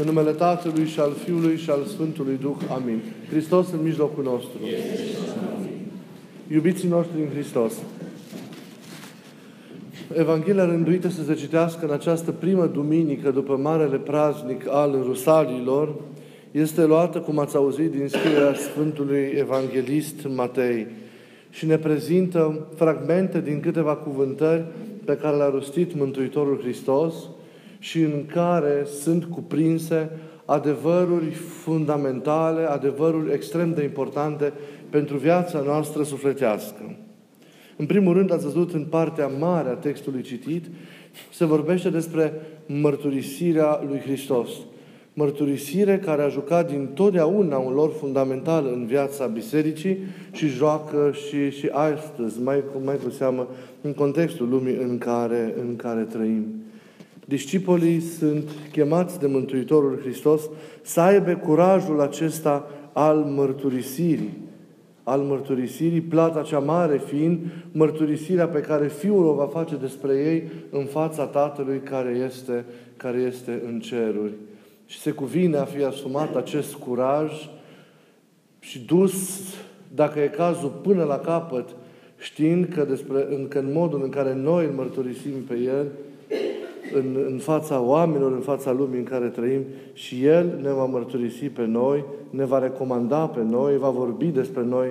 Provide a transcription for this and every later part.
În numele Tatălui și al Fiului și al Sfântului Duh. Amin. Hristos în mijlocul nostru. Iubiții noștri în Hristos. Evanghelia rânduită să se citească în această primă duminică după Marele Praznic al Rusalilor este luată, cum ați auzit, din scrierea Sfântului Evanghelist Matei și ne prezintă fragmente din câteva cuvântări pe care le-a rostit Mântuitorul Hristos și în care sunt cuprinse adevăruri fundamentale, adevăruri extrem de importante pentru viața noastră sufletească. În primul rând, ați văzut în partea mare a textului citit, se vorbește despre mărturisirea lui Hristos. Mărturisire care a jucat din totdeauna un lor fundamental în viața bisericii și joacă și, și astăzi, mai, mai cu seamă, în contextul lumii în care, în care trăim. Discipolii sunt chemați de Mântuitorul Hristos să aibă curajul acesta al mărturisirii. Al mărturisirii, plata cea mare fiind mărturisirea pe care Fiul o va face despre ei în fața Tatălui care este, care este în ceruri. Și se cuvine a fi asumat acest curaj și dus, dacă e cazul, până la capăt, știind că, despre, în, că în modul în care noi îl mărturisim pe El, în, în fața oamenilor, în fața lumii în care trăim și El ne va mărturisi pe noi, ne va recomanda pe noi, va vorbi despre noi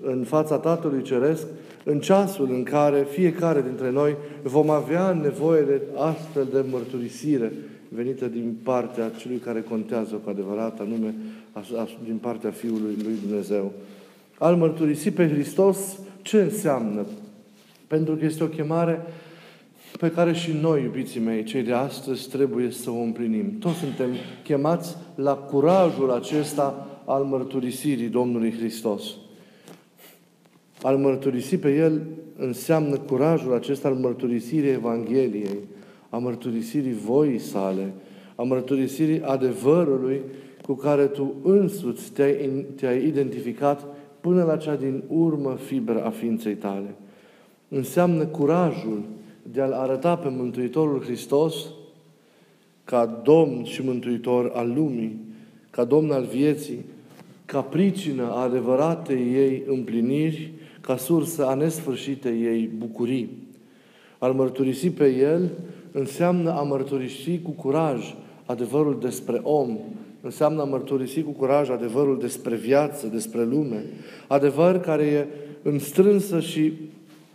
în fața Tatălui Ceresc, în ceasul în care fiecare dintre noi vom avea nevoie de astfel de mărturisire venită din partea celui care contează cu adevărat, anume din partea Fiului lui Dumnezeu. Al mărturisi pe Hristos, ce înseamnă? Pentru că este o chemare pe care și noi, iubiții mei, cei de astăzi, trebuie să o împlinim. Toți suntem chemați la curajul acesta al mărturisirii Domnului Hristos. Al mărturisi pe El înseamnă curajul acesta al mărturisirii Evangheliei, a mărturisirii voii sale, a mărturisirii adevărului cu care tu însuți te-ai, te-ai identificat până la cea din urmă fibră a ființei tale. Înseamnă curajul de a-L arăta pe Mântuitorul Hristos ca Domn și Mântuitor al lumii, ca Domn al vieții, ca pricină a adevăratei ei împliniri, ca sursă a nesfârșitei ei bucurii. Al mărturisi pe El înseamnă a mărturisi cu curaj adevărul despre om, înseamnă a mărturisi cu curaj adevărul despre viață, despre lume, adevăr care e în strânsă și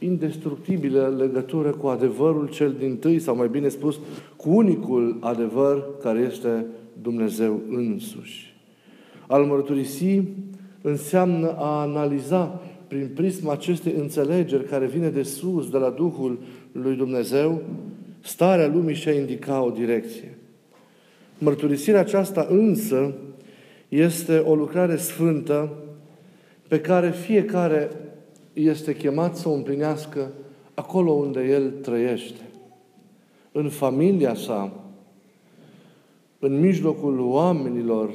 indestructibilă legătură cu adevărul cel din tâi, sau mai bine spus, cu unicul adevăr care este Dumnezeu însuși. Al mărturisi înseamnă a analiza prin prisma acestei înțelegeri care vine de sus, de la Duhul lui Dumnezeu, starea lumii și a indica o direcție. Mărturisirea aceasta însă este o lucrare sfântă pe care fiecare este chemat să o împlinească acolo unde el trăiește. În familia sa, în mijlocul oamenilor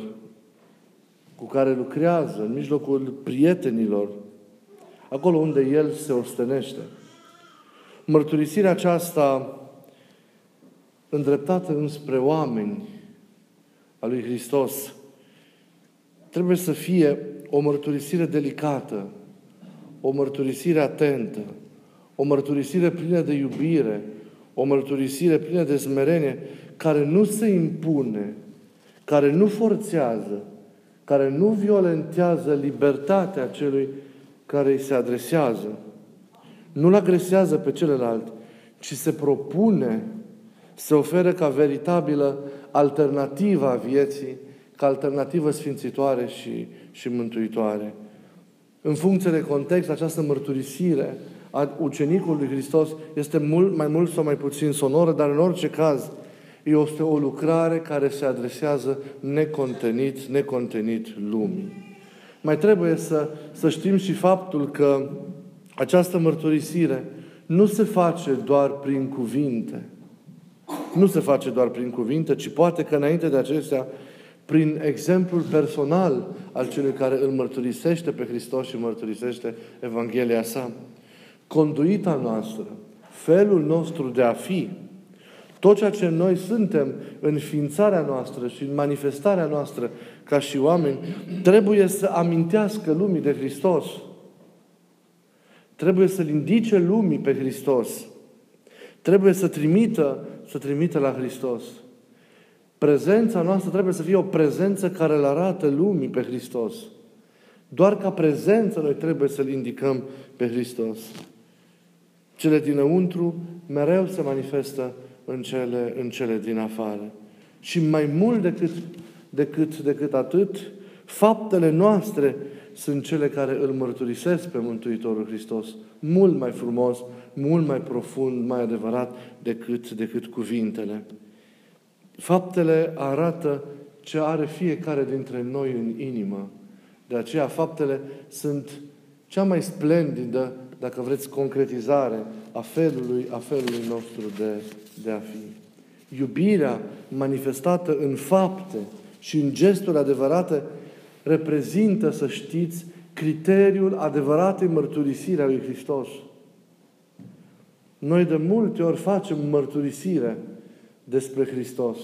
cu care lucrează, în mijlocul prietenilor, acolo unde el se ostenește. Mărturisirea aceasta îndreptată înspre oameni a lui Hristos trebuie să fie o mărturisire delicată, o mărturisire atentă, o mărturisire plină de iubire, o mărturisire plină de smerenie, care nu se impune, care nu forțează, care nu violentează libertatea celui care îi se adresează. Nu-l agresează pe celălalt, ci se propune să oferă ca veritabilă alternativa vieții, ca alternativă sfințitoare și, și mântuitoare. În funcție de context, această mărturisire a ucenicului Hristos este mult mai mult sau mai puțin sonoră, dar în orice caz este o lucrare care se adresează necontenit, necontenit lumii. Mai trebuie să, să știm și faptul că această mărturisire nu se face doar prin cuvinte. Nu se face doar prin cuvinte, ci poate că înainte de acestea prin exemplul personal al celui care îl mărturisește pe Hristos și mărturisește Evanghelia sa. Conduita noastră, felul nostru de a fi, Tot ceea ce noi suntem în ființarea noastră și în manifestarea noastră ca și oameni, trebuie să amintească lumii de Hristos. Trebuie să-L indice lumii pe Hristos. Trebuie să trimită, să trimită la Hristos. Prezența noastră trebuie să fie o prezență care îl arată lumii pe Hristos. Doar ca prezență noi trebuie să-L indicăm pe Hristos. Cele dinăuntru mereu se manifestă în cele, în cele din afară. Și mai mult decât, decât, decât atât, faptele noastre sunt cele care îl mărturisesc pe Mântuitorul Hristos. Mult mai frumos, mult mai profund, mai adevărat decât, decât cuvintele. Faptele arată ce are fiecare dintre noi în inimă. De aceea faptele sunt cea mai splendidă, dacă vreți, concretizare a felului, a felului nostru de, de a fi. Iubirea manifestată în fapte și în gesturi adevărate reprezintă, să știți, criteriul adevăratei mărturisire a lui Hristos. Noi de multe ori facem mărturisire despre Hristos,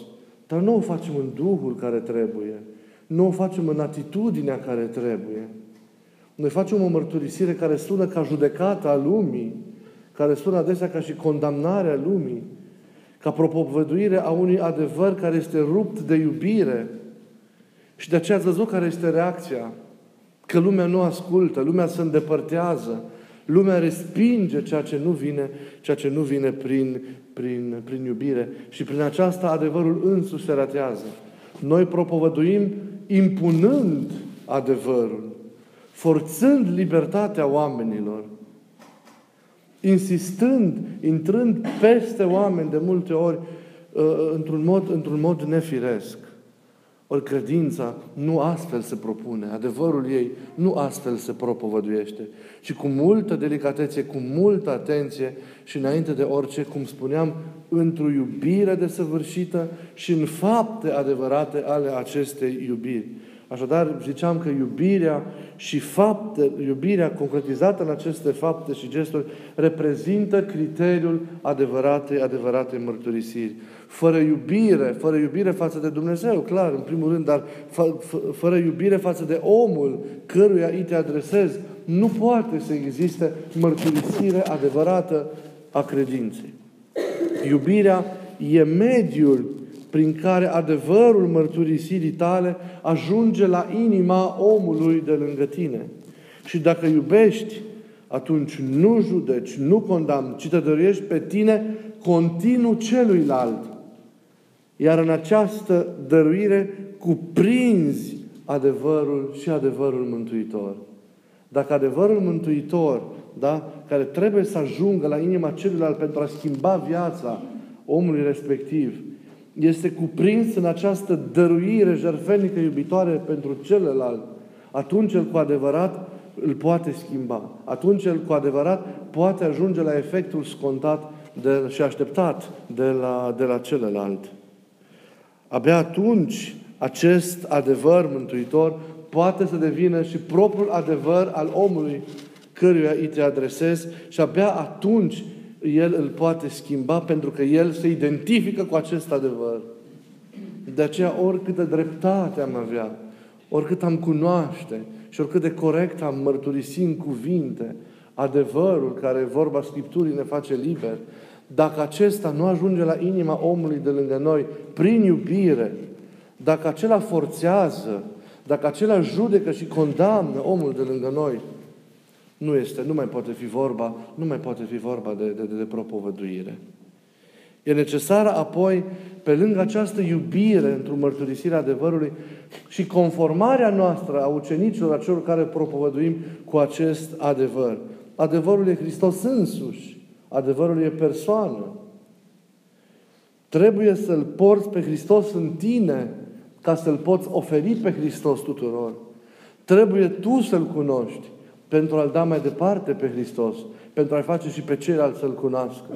dar nu o facem în Duhul care trebuie, nu o facem în atitudinea care trebuie. Noi facem o mărturisire care sună ca judecata a lumii, care sună adesea ca și condamnarea lumii, ca propovăduire a unui adevăr care este rupt de iubire. Și de aceea ați văzut care este reacția. Că lumea nu ascultă, lumea se îndepărtează, lumea respinge ceea ce nu vine, ceea ce nu vine prin, prin, prin iubire. Și prin aceasta adevărul însuși se ratează. Noi propovăduim impunând adevărul, forțând libertatea oamenilor, insistând, intrând peste oameni de multe ori uh, într-un mod, într-un mod nefiresc. Ori credința nu astfel se propune, adevărul ei nu astfel se propovăduiește, ci cu multă delicatețe, cu multă atenție și înainte de orice, cum spuneam, într-o iubire desăvârșită și în fapte adevărate ale acestei iubiri. Așadar, ziceam că iubirea și fapte, iubirea concretizată în aceste fapte și gesturi reprezintă criteriul adevăratei, adevăratei mărturisiri. Fără iubire, fără iubire față de Dumnezeu, clar, în primul rând, dar fără iubire față de omul căruia îi te adresezi, nu poate să existe mărturisire adevărată a credinței. Iubirea e mediul prin care adevărul mărturisirii tale ajunge la inima omului de lângă tine. Și dacă iubești, atunci nu judeci, nu condamni, ci te dăruiești pe tine continuu celuilalt. Iar în această dăruire cuprinzi adevărul și adevărul mântuitor. Dacă adevărul mântuitor, da, care trebuie să ajungă la inima celuilalt pentru a schimba viața omului respectiv, este cuprins în această dăruire jertfenică iubitoare pentru celălalt, atunci el cu adevărat îl poate schimba. Atunci el cu adevărat poate ajunge la efectul scontat de, și așteptat de la, de la celălalt. Abia atunci acest adevăr mântuitor poate să devină și propriul adevăr al omului căruia îi te adresezi și abia atunci el îl poate schimba pentru că el se identifică cu acest adevăr. De aceea, oricâtă dreptate am avea, oricât am cunoaște și oricât de corect am mărturisi în cuvinte adevărul care vorba Scripturii ne face liber, dacă acesta nu ajunge la inima omului de lângă noi prin iubire, dacă acela forțează, dacă acela judecă și condamnă omul de lângă noi, nu este, nu mai poate fi vorba, nu mai poate fi vorba de, de, de propovăduire. E necesară apoi, pe lângă această iubire într-o mărturisire adevărului și conformarea noastră a ucenicilor, a celor care propovăduim cu acest adevăr. Adevărul e Hristos însuși. Adevărul e persoană. Trebuie să-L porți pe Hristos în tine ca să-L poți oferi pe Hristos tuturor. Trebuie tu să-L cunoști pentru a-L da mai departe pe Hristos, pentru a-i face și pe ceilalți să-L cunoască.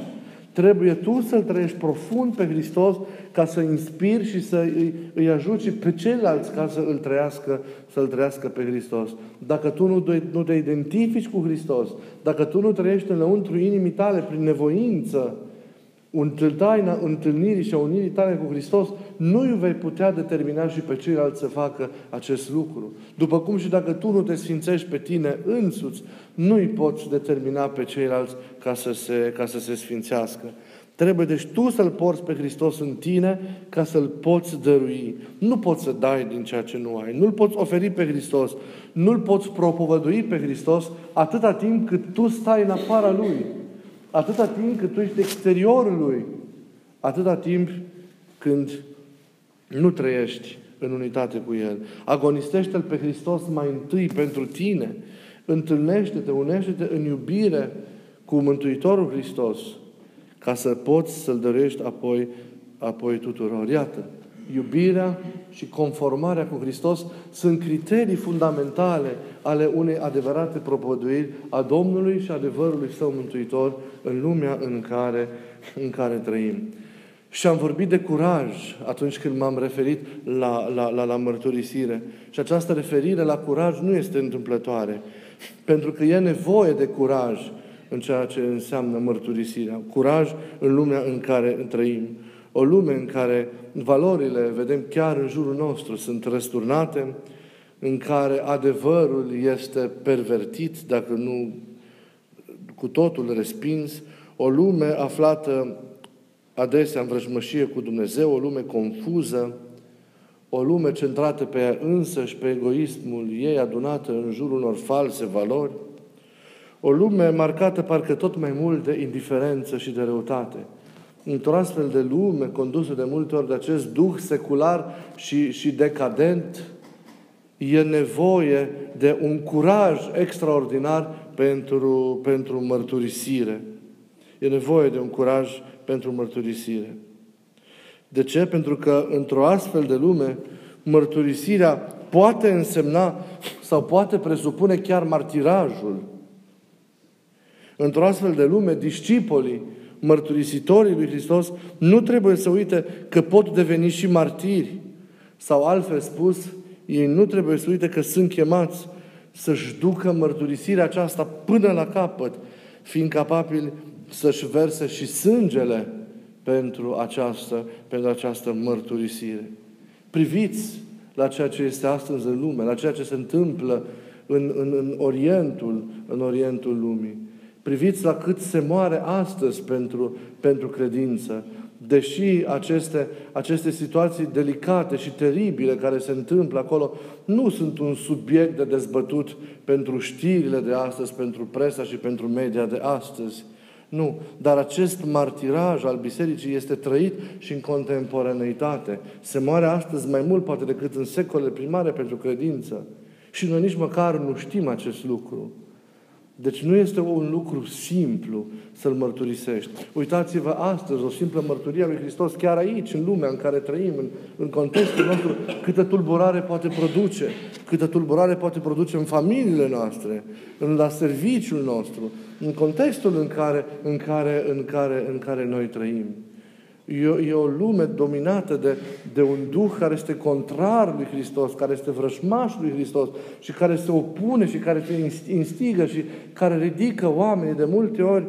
Trebuie tu să-L trăiești profund pe Hristos ca să inspiri și să îi, îi ajuți pe ceilalți ca să îl trăiască, să-L trăiască pe Hristos. Dacă tu nu, nu te identifici cu Hristos, dacă tu nu trăiești înăuntru inimii tale prin nevoință, taina întâlnirii și a unirii tale cu Hristos, nu îi vei putea determina și pe ceilalți să facă acest lucru. După cum și dacă tu nu te sfințești pe tine însuți, nu îi poți determina pe ceilalți ca să se, ca să se sfințească. Trebuie deci tu să-L porți pe Hristos în tine ca să-L poți dărui. Nu poți să dai din ceea ce nu ai. Nu-L poți oferi pe Hristos. Nu-L poți propovădui pe Hristos atâta timp cât tu stai în afara Lui. Atâta timp cât tu ești exteriorul Lui. Atâta timp când nu trăiești în unitate cu El. Agonistește-L pe Hristos mai întâi pentru tine. Întâlnește-te, unește-te în iubire cu Mântuitorul Hristos ca să poți să-L dărești apoi, apoi tuturor. Iată, iubirea și conformarea cu Hristos sunt criterii fundamentale ale unei adevărate propovăduiri a Domnului și adevărului Său Mântuitor în lumea în care, în care trăim. Și am vorbit de curaj atunci când m-am referit la, la, la, la mărturisire. Și această referire la curaj nu este întâmplătoare. Pentru că e nevoie de curaj în ceea ce înseamnă mărturisirea. Curaj în lumea în care trăim. O lume în care valorile, vedem chiar în jurul nostru, sunt răsturnate, în care adevărul este pervertit, dacă nu cu totul respins, o lume aflată adesea în vrăjmășie cu Dumnezeu, o lume confuză, o lume centrată pe ea însă și pe egoismul ei adunată în jurul unor false valori, o lume marcată parcă tot mai mult de indiferență și de răutate. Într-o astfel de lume condusă de multe ori de acest duh secular și, și decadent, e nevoie de un curaj extraordinar pentru, pentru mărturisire. E nevoie de un curaj pentru mărturisire. De ce? Pentru că într-o astfel de lume, mărturisirea poate însemna sau poate presupune chiar martirajul. Într-o astfel de lume, discipolii, mărturisitorii lui Hristos, nu trebuie să uite că pot deveni și martiri. Sau altfel spus, ei nu trebuie să uite că sunt chemați să-și ducă mărturisirea aceasta până la capăt, fiind capabili să-și verse și sângele pentru această, pentru această mărturisire. Priviți la ceea ce este astăzi în lume, la ceea ce se întâmplă în, în, în Orientul, în Orientul lumii. Priviți la cât se moare astăzi pentru, pentru credință. Deși aceste, aceste situații delicate și teribile care se întâmplă acolo nu sunt un subiect de dezbătut pentru știrile de astăzi, pentru presa și pentru media de astăzi. Nu. Dar acest martiraj al bisericii este trăit și în contemporaneitate. Se moare astăzi mai mult poate decât în secolele primare pentru credință. Și noi nici măcar nu știm acest lucru. Deci nu este un lucru simplu să-L mărturisești. Uitați-vă astăzi, o simplă mărturie a lui Hristos, chiar aici, în lumea în care trăim, în, în contextul nostru, câtă tulburare poate produce, câtă tulburare poate produce în familiile noastre, în la serviciul nostru, în contextul în care, în care, în care, în care noi trăim. E o, e o lume dominată de, de un duh care este contrar lui Hristos, care este vrășmaș lui Hristos și care se opune și care se instigă și care ridică oamenii de multe ori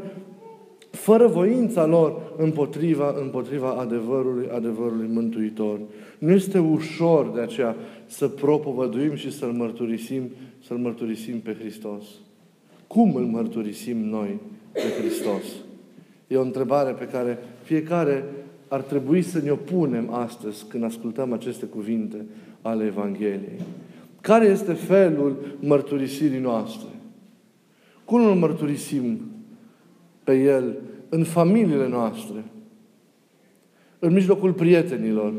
fără voința lor împotriva, împotriva adevărului, adevărului mântuitor. Nu este ușor de aceea să propovăduim și să-L mărturisim, să-L mărturisim pe Hristos. Cum îl mărturisim noi pe Hristos? E o întrebare pe care fiecare ar trebui să ne opunem astăzi când ascultăm aceste cuvinte ale Evangheliei. Care este felul mărturisirii noastre? Cum îl mărturisim pe El în familiile noastre, în mijlocul prietenilor,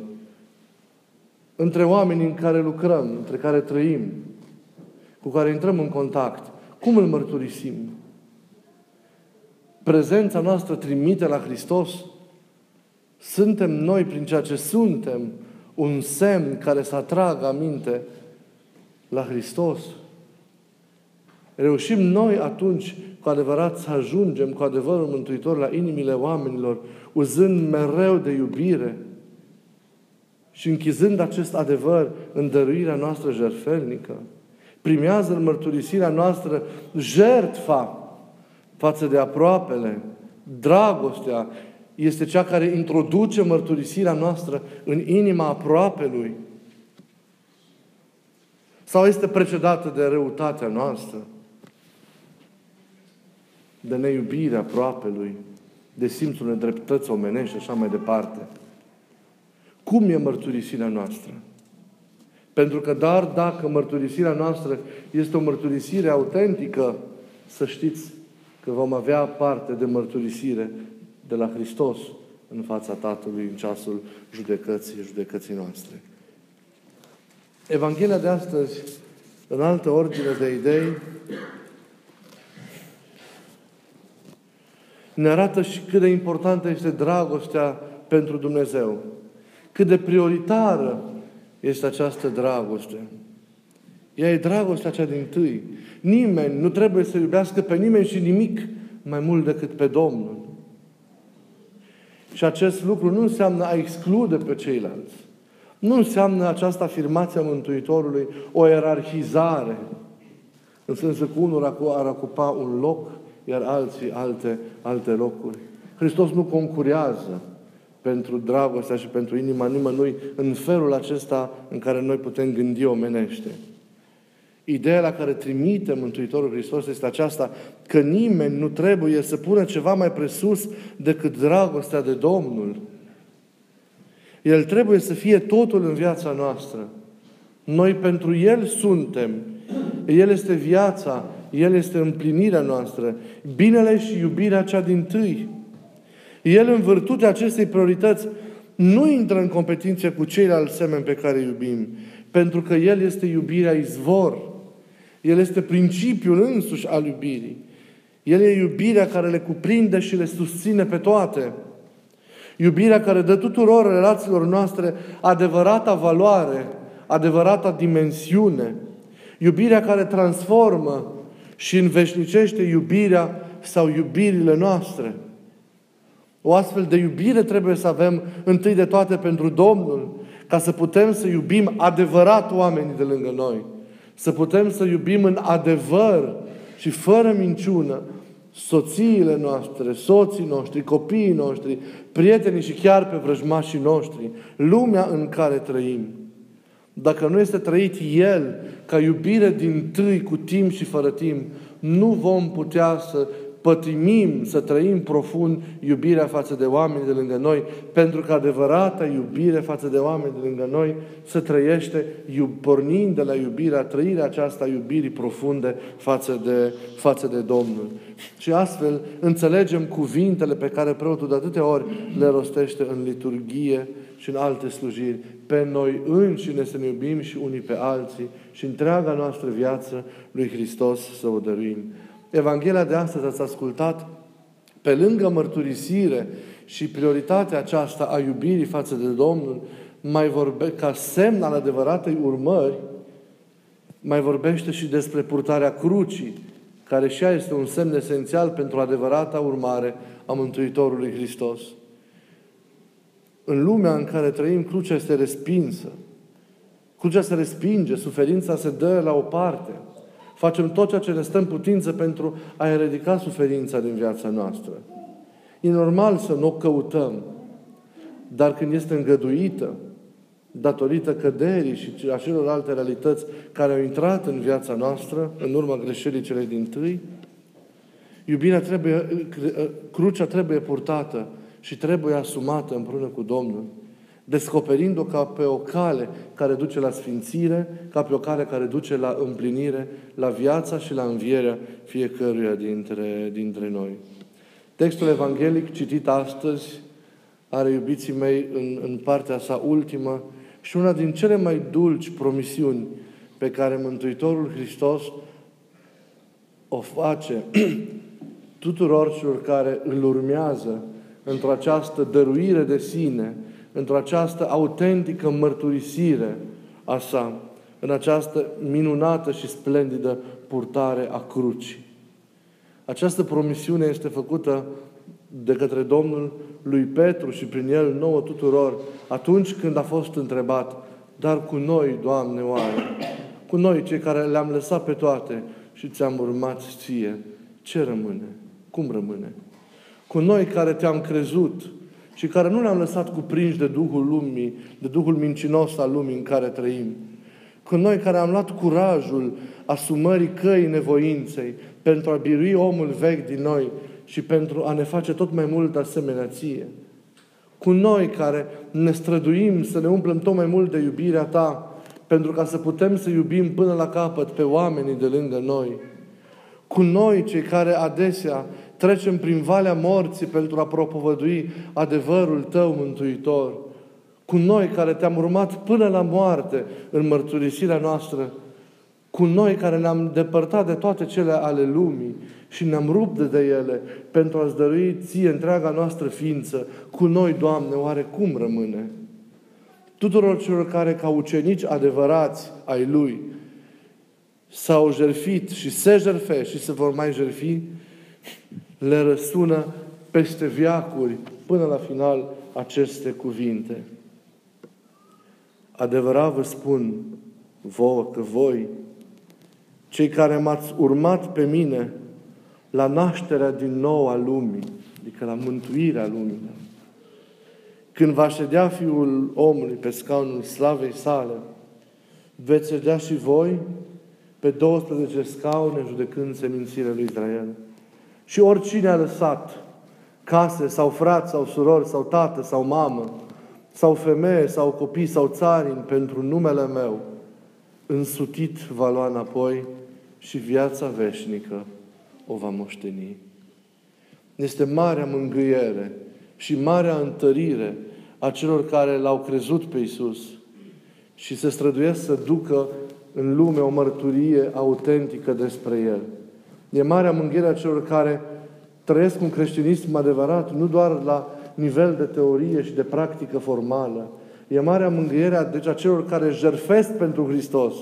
între oamenii în care lucrăm, între care trăim, cu care intrăm în contact. Cum îl mărturisim? Prezența noastră trimite la Hristos? Suntem noi, prin ceea ce suntem, un semn care să atragă aminte la Hristos? Reușim noi atunci cu adevărat să ajungem cu adevărul mântuitor la inimile oamenilor, uzând mereu de iubire și închizând acest adevăr în dăruirea noastră jertfelnică. Primează în mărturisirea noastră jertfa față de aproapele, dragostea este cea care introduce mărturisirea noastră în inima aproapelui? Sau este precedată de răutatea noastră? De neiubirea aproapelui? De simțul nedreptăți omenești și așa mai departe? Cum e mărturisirea noastră? Pentru că dar dacă mărturisirea noastră este o mărturisire autentică, să știți că vom avea parte de mărturisire de la Hristos în fața Tatălui în ceasul judecății, judecății noastre. Evanghelia de astăzi, în altă ordine de idei, ne arată și cât de importantă este dragostea pentru Dumnezeu. Cât de prioritară este această dragoste. Ea e dragostea cea din tâi. Nimeni nu trebuie să iubească pe nimeni și nimic mai mult decât pe Domnul. Și acest lucru nu înseamnă a exclude pe ceilalți. Nu înseamnă această afirmație a Mântuitorului o ierarhizare, în sensul că unul ar ocupa un loc, iar alții alte, alte locuri. Hristos nu concurează pentru dragostea și pentru inima nimănui în felul acesta în care noi putem gândi omenește. Ideea la care trimite Mântuitorul Hristos este aceasta, că nimeni nu trebuie să pună ceva mai presus decât dragostea de Domnul. El trebuie să fie totul în viața noastră. Noi pentru El suntem. El este viața, El este împlinirea noastră. Binele și iubirea cea din tâi. El, în virtutea acestei priorități, nu intră în competiție cu ceilalți semeni pe care îi iubim, pentru că El este iubirea izvor. El este principiul însuși al iubirii. El e iubirea care le cuprinde și le susține pe toate. Iubirea care dă tuturor relațiilor noastre adevărata valoare, adevărata dimensiune. Iubirea care transformă și înveșnicește iubirea sau iubirile noastre. O astfel de iubire trebuie să avem întâi de toate pentru Domnul, ca să putem să iubim adevărat oamenii de lângă noi. Să putem să iubim în adevăr și fără minciună soțiile noastre, soții noștri, copiii noștri, prietenii și chiar pe vrăjmașii noștri, lumea în care trăim. Dacă nu este trăit El ca iubire din tâi cu timp și fără timp, nu vom putea să pătimim, să trăim profund iubirea față de oameni de lângă noi, pentru că adevărata iubire față de oameni de lângă noi se trăiește pornind de la iubirea, trăirea aceasta iubirii profunde față de, față de Domnul. Și astfel înțelegem cuvintele pe care preotul de atâtea ori le rostește în liturghie și în alte slujiri. Pe noi înșine să ne iubim și unii pe alții și întreaga noastră viață lui Hristos să o dăruim. Evanghelia de astăzi ați ascultat, pe lângă mărturisire și prioritatea aceasta a iubirii față de Domnul, mai vorbe, ca semn al adevăratei urmări, mai vorbește și despre purtarea crucii, care și ea este un semn esențial pentru adevărata urmare a Mântuitorului Hristos. În lumea în care trăim, crucea este respinsă. Crucea se respinge, suferința se dă la o parte – Facem tot ceea ce ne stă în putință pentru a eradica suferința din viața noastră. E normal să nu o căutăm, dar când este îngăduită, datorită căderii și a celorlalte realități care au intrat în viața noastră, în urma greșelii cele din tâi, iubirea trebuie, crucea trebuie purtată și trebuie asumată împreună cu Domnul descoperind-o ca pe o cale care duce la sfințire, ca pe o cale care duce la împlinire, la viața și la învierea fiecăruia dintre, dintre noi. Textul evanghelic citit astăzi are, iubiții mei, în, în partea sa ultimă și una din cele mai dulci promisiuni pe care Mântuitorul Hristos o face tuturor celor care îl urmează într-o această dăruire de sine, într-o această autentică mărturisire a sa, în această minunată și splendidă purtare a crucii. Această promisiune este făcută de către Domnul lui Petru și prin el nouă tuturor, atunci când a fost întrebat, dar cu noi, Doamne, oare? Cu noi, cei care le-am lăsat pe toate și ți-am urmat ție, ce rămâne? Cum rămâne? Cu noi care te-am crezut, și care nu ne-am lăsat cuprinși de Duhul lumii, de Duhul mincinos al lumii în care trăim. Cu noi care am luat curajul asumării căii nevoinței pentru a birui omul vechi din noi și pentru a ne face tot mai mult asemenea ție. Cu noi care ne străduim să ne umplem tot mai mult de iubirea Ta, pentru ca să putem să iubim până la capăt pe oamenii de lângă noi. Cu noi, cei care adesea trecem prin valea morții pentru a propovădui adevărul Tău, Mântuitor. Cu noi care Te-am urmat până la moarte în mărturisirea noastră. Cu noi care ne-am depărtat de toate cele ale lumii și ne-am rupt de ele pentru a-ți dărui Ție întreaga noastră ființă. Cu noi, Doamne, oare cum rămâne? Tuturor celor care, ca ucenici adevărați ai Lui, s-au jerfit și se jerfe și se vor mai jerfi, le răsună peste viacuri până la final aceste cuvinte. Adevărat vă spun vouă că voi, cei care m-ați urmat pe mine la nașterea din nou a lumii, adică la mântuirea lumii, când va ședea Fiul omului pe scaunul slavei sale, veți ședea și voi pe 12 scaune judecând semințile lui Israel. Și oricine a lăsat case sau frați sau surori sau tată sau mamă sau femeie sau copii sau țarini pentru numele meu, însutit va lua înapoi și viața veșnică o va moșteni. Este marea mângâiere și marea întărire a celor care l-au crezut pe Isus și se străduiesc să ducă în lume o mărturie autentică despre El. E marea mânghiere a celor care trăiesc un creștinism adevărat, nu doar la nivel de teorie și de practică formală. E marea mângâiere a, deci a celor care jerfesc pentru Hristos,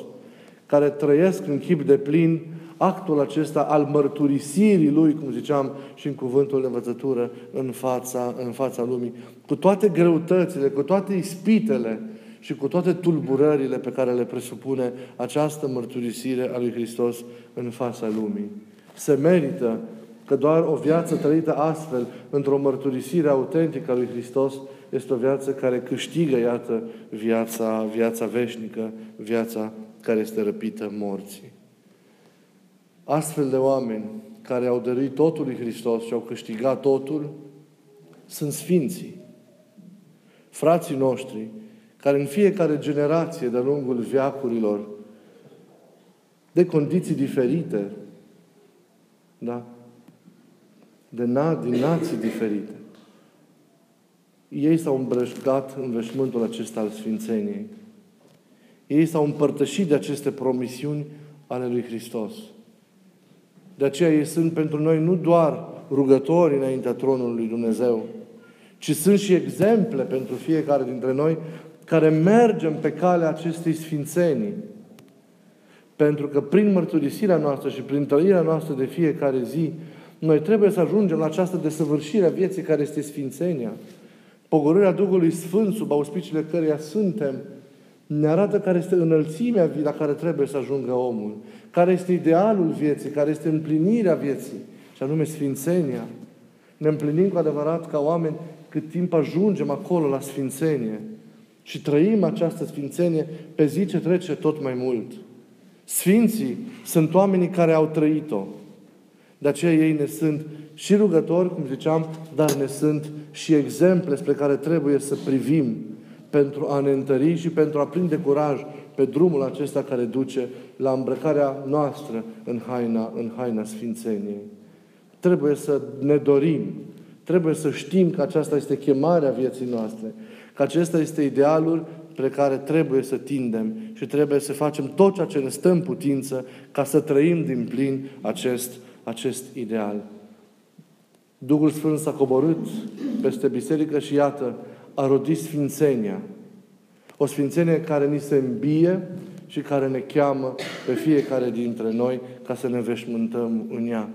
care trăiesc în chip de plin actul acesta al mărturisirii Lui, cum ziceam și în cuvântul de învățătură, în fața, în fața lumii. Cu toate greutățile, cu toate ispitele și cu toate tulburările pe care le presupune această mărturisire a lui Hristos în fața lumii. Se merită că doar o viață trăită astfel, într-o mărturisire autentică a lui Hristos, este o viață care câștigă, iată, viața, viața veșnică, viața care este răpită morții. Astfel de oameni care au dăruit totul lui Hristos și au câștigat totul, sunt sfinții. Frații noștri, care în fiecare generație de-a lungul viacurilor, de condiții diferite, da? de na, din nații diferite, ei s-au îmbrășcat în veșmântul acesta al Sfințeniei. Ei s-au împărtășit de aceste promisiuni ale lui Hristos. De aceea ei sunt pentru noi nu doar rugători înaintea tronului lui Dumnezeu, ci sunt și exemple pentru fiecare dintre noi care mergem pe calea acestei sfințenii. Pentru că prin mărturisirea noastră și prin trăirea noastră de fiecare zi, noi trebuie să ajungem la această desăvârșire a vieții care este sfințenia. Pogorârea Duhului Sfânt, sub auspiciile căreia suntem, ne arată care este înălțimea la care trebuie să ajungă omul, care este idealul vieții, care este împlinirea vieții, și anume sfințenia. Ne împlinim cu adevărat ca oameni cât timp ajungem acolo la sfințenie și trăim această sfințenie pe zi ce trece tot mai mult. Sfinții sunt oamenii care au trăit-o. De aceea ei ne sunt și rugători, cum ziceam, dar ne sunt și exemple spre care trebuie să privim pentru a ne întări și pentru a prinde curaj pe drumul acesta care duce la îmbrăcarea noastră în haina, în haina Sfințeniei. Trebuie să ne dorim, trebuie să știm că aceasta este chemarea vieții noastre, că acesta este idealul pe care trebuie să tindem și trebuie să facem tot ceea ce ne stă în putință ca să trăim din plin acest, acest ideal. Duhul Sfânt s-a coborât peste biserică și iată, a rodit sfințenia. O sfințenie care ni se îmbie și care ne cheamă pe fiecare dintre noi ca să ne veșmântăm în ea.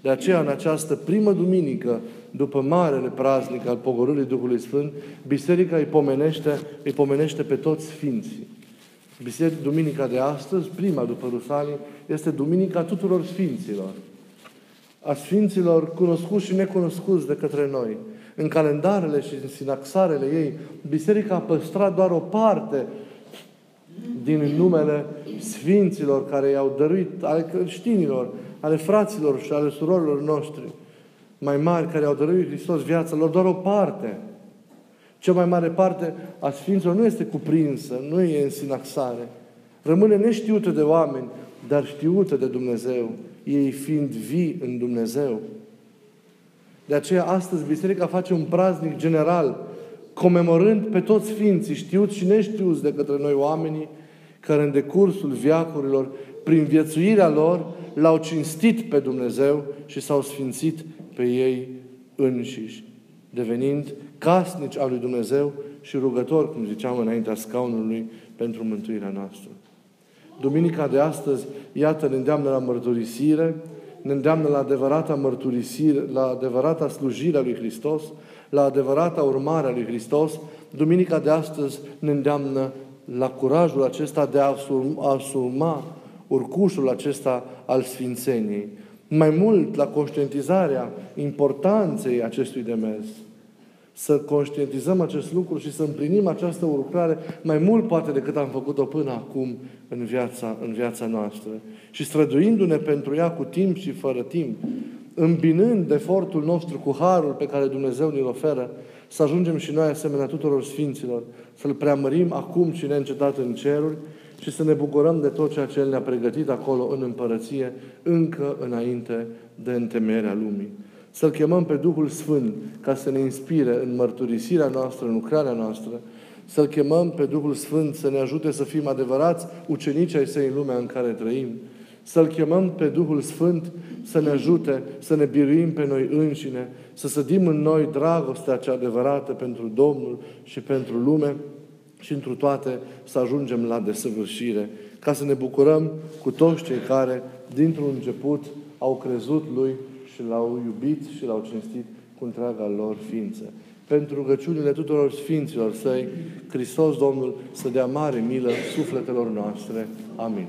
De aceea, în această primă duminică, după marele praznic al pogorârii Duhului Sfânt, Biserica îi pomenește, îi pomenește pe toți Sfinții. Biserica, duminica de astăzi, prima după Rusalii, este Duminica tuturor Sfinților. A Sfinților cunoscuți și necunoscuți de către noi. În calendarele și în sinaxarele ei, biserica a păstrat doar o parte din numele sfinților care i-au dăruit, ale creștinilor, ale fraților și ale surorilor noștri mai mari care au dăruit Hristos viața lor, doar o parte. Cea mai mare parte a Sfinților nu este cuprinsă, nu e în sinaxare. Rămâne neștiută de oameni, dar știută de Dumnezeu, ei fiind vii în Dumnezeu. De aceea, astăzi, Biserica face un praznic general, comemorând pe toți Sfinții, știuți și neștiuți de către noi oamenii, care în decursul viacurilor, prin viețuirea lor, l-au cinstit pe Dumnezeu și s-au sfințit pe ei înșiși, devenind casnici al lui Dumnezeu și rugători, cum ziceam înaintea scaunului, pentru mântuirea noastră. Duminica de astăzi, iată, ne îndeamnă la mărturisire, ne îndeamnă la adevărata mărturisire, la adevărata slujire a lui Hristos, la adevărata urmare a lui Hristos. Duminica de astăzi ne îndeamnă la curajul acesta de a asuma urcușul acesta al Sfințeniei. Mai mult la conștientizarea importanței acestui demers. Să conștientizăm acest lucru și să împlinim această lucrare mai mult poate decât am făcut-o până acum în viața, în viața noastră. Și străduindu-ne pentru ea cu timp și fără timp, îmbinând efortul nostru cu harul pe care Dumnezeu ne-l oferă, să ajungem și noi asemenea tuturor Sfinților, să-L preamărim acum și neîncetat în ceruri și să ne bucurăm de tot ceea ce El ne-a pregătit acolo în împărăție, încă înainte de întemeierea lumii. Să-L chemăm pe Duhul Sfânt ca să ne inspire în mărturisirea noastră, în lucrarea noastră, să-L chemăm pe Duhul Sfânt să ne ajute să fim adevărați ucenici ai Săi în lumea în care trăim, să-L chemăm pe Duhul Sfânt să ne ajute să ne biruim pe noi înșine, să sădim în noi dragostea cea adevărată pentru Domnul și pentru lume și întru toate să ajungem la desăvârșire, ca să ne bucurăm cu toți cei care, dintr-un început, au crezut Lui și L-au iubit și L-au cinstit cu întreaga lor ființă. Pentru rugăciunile tuturor Sfinților Săi, Hristos Domnul să dea mare milă sufletelor noastre. Amin.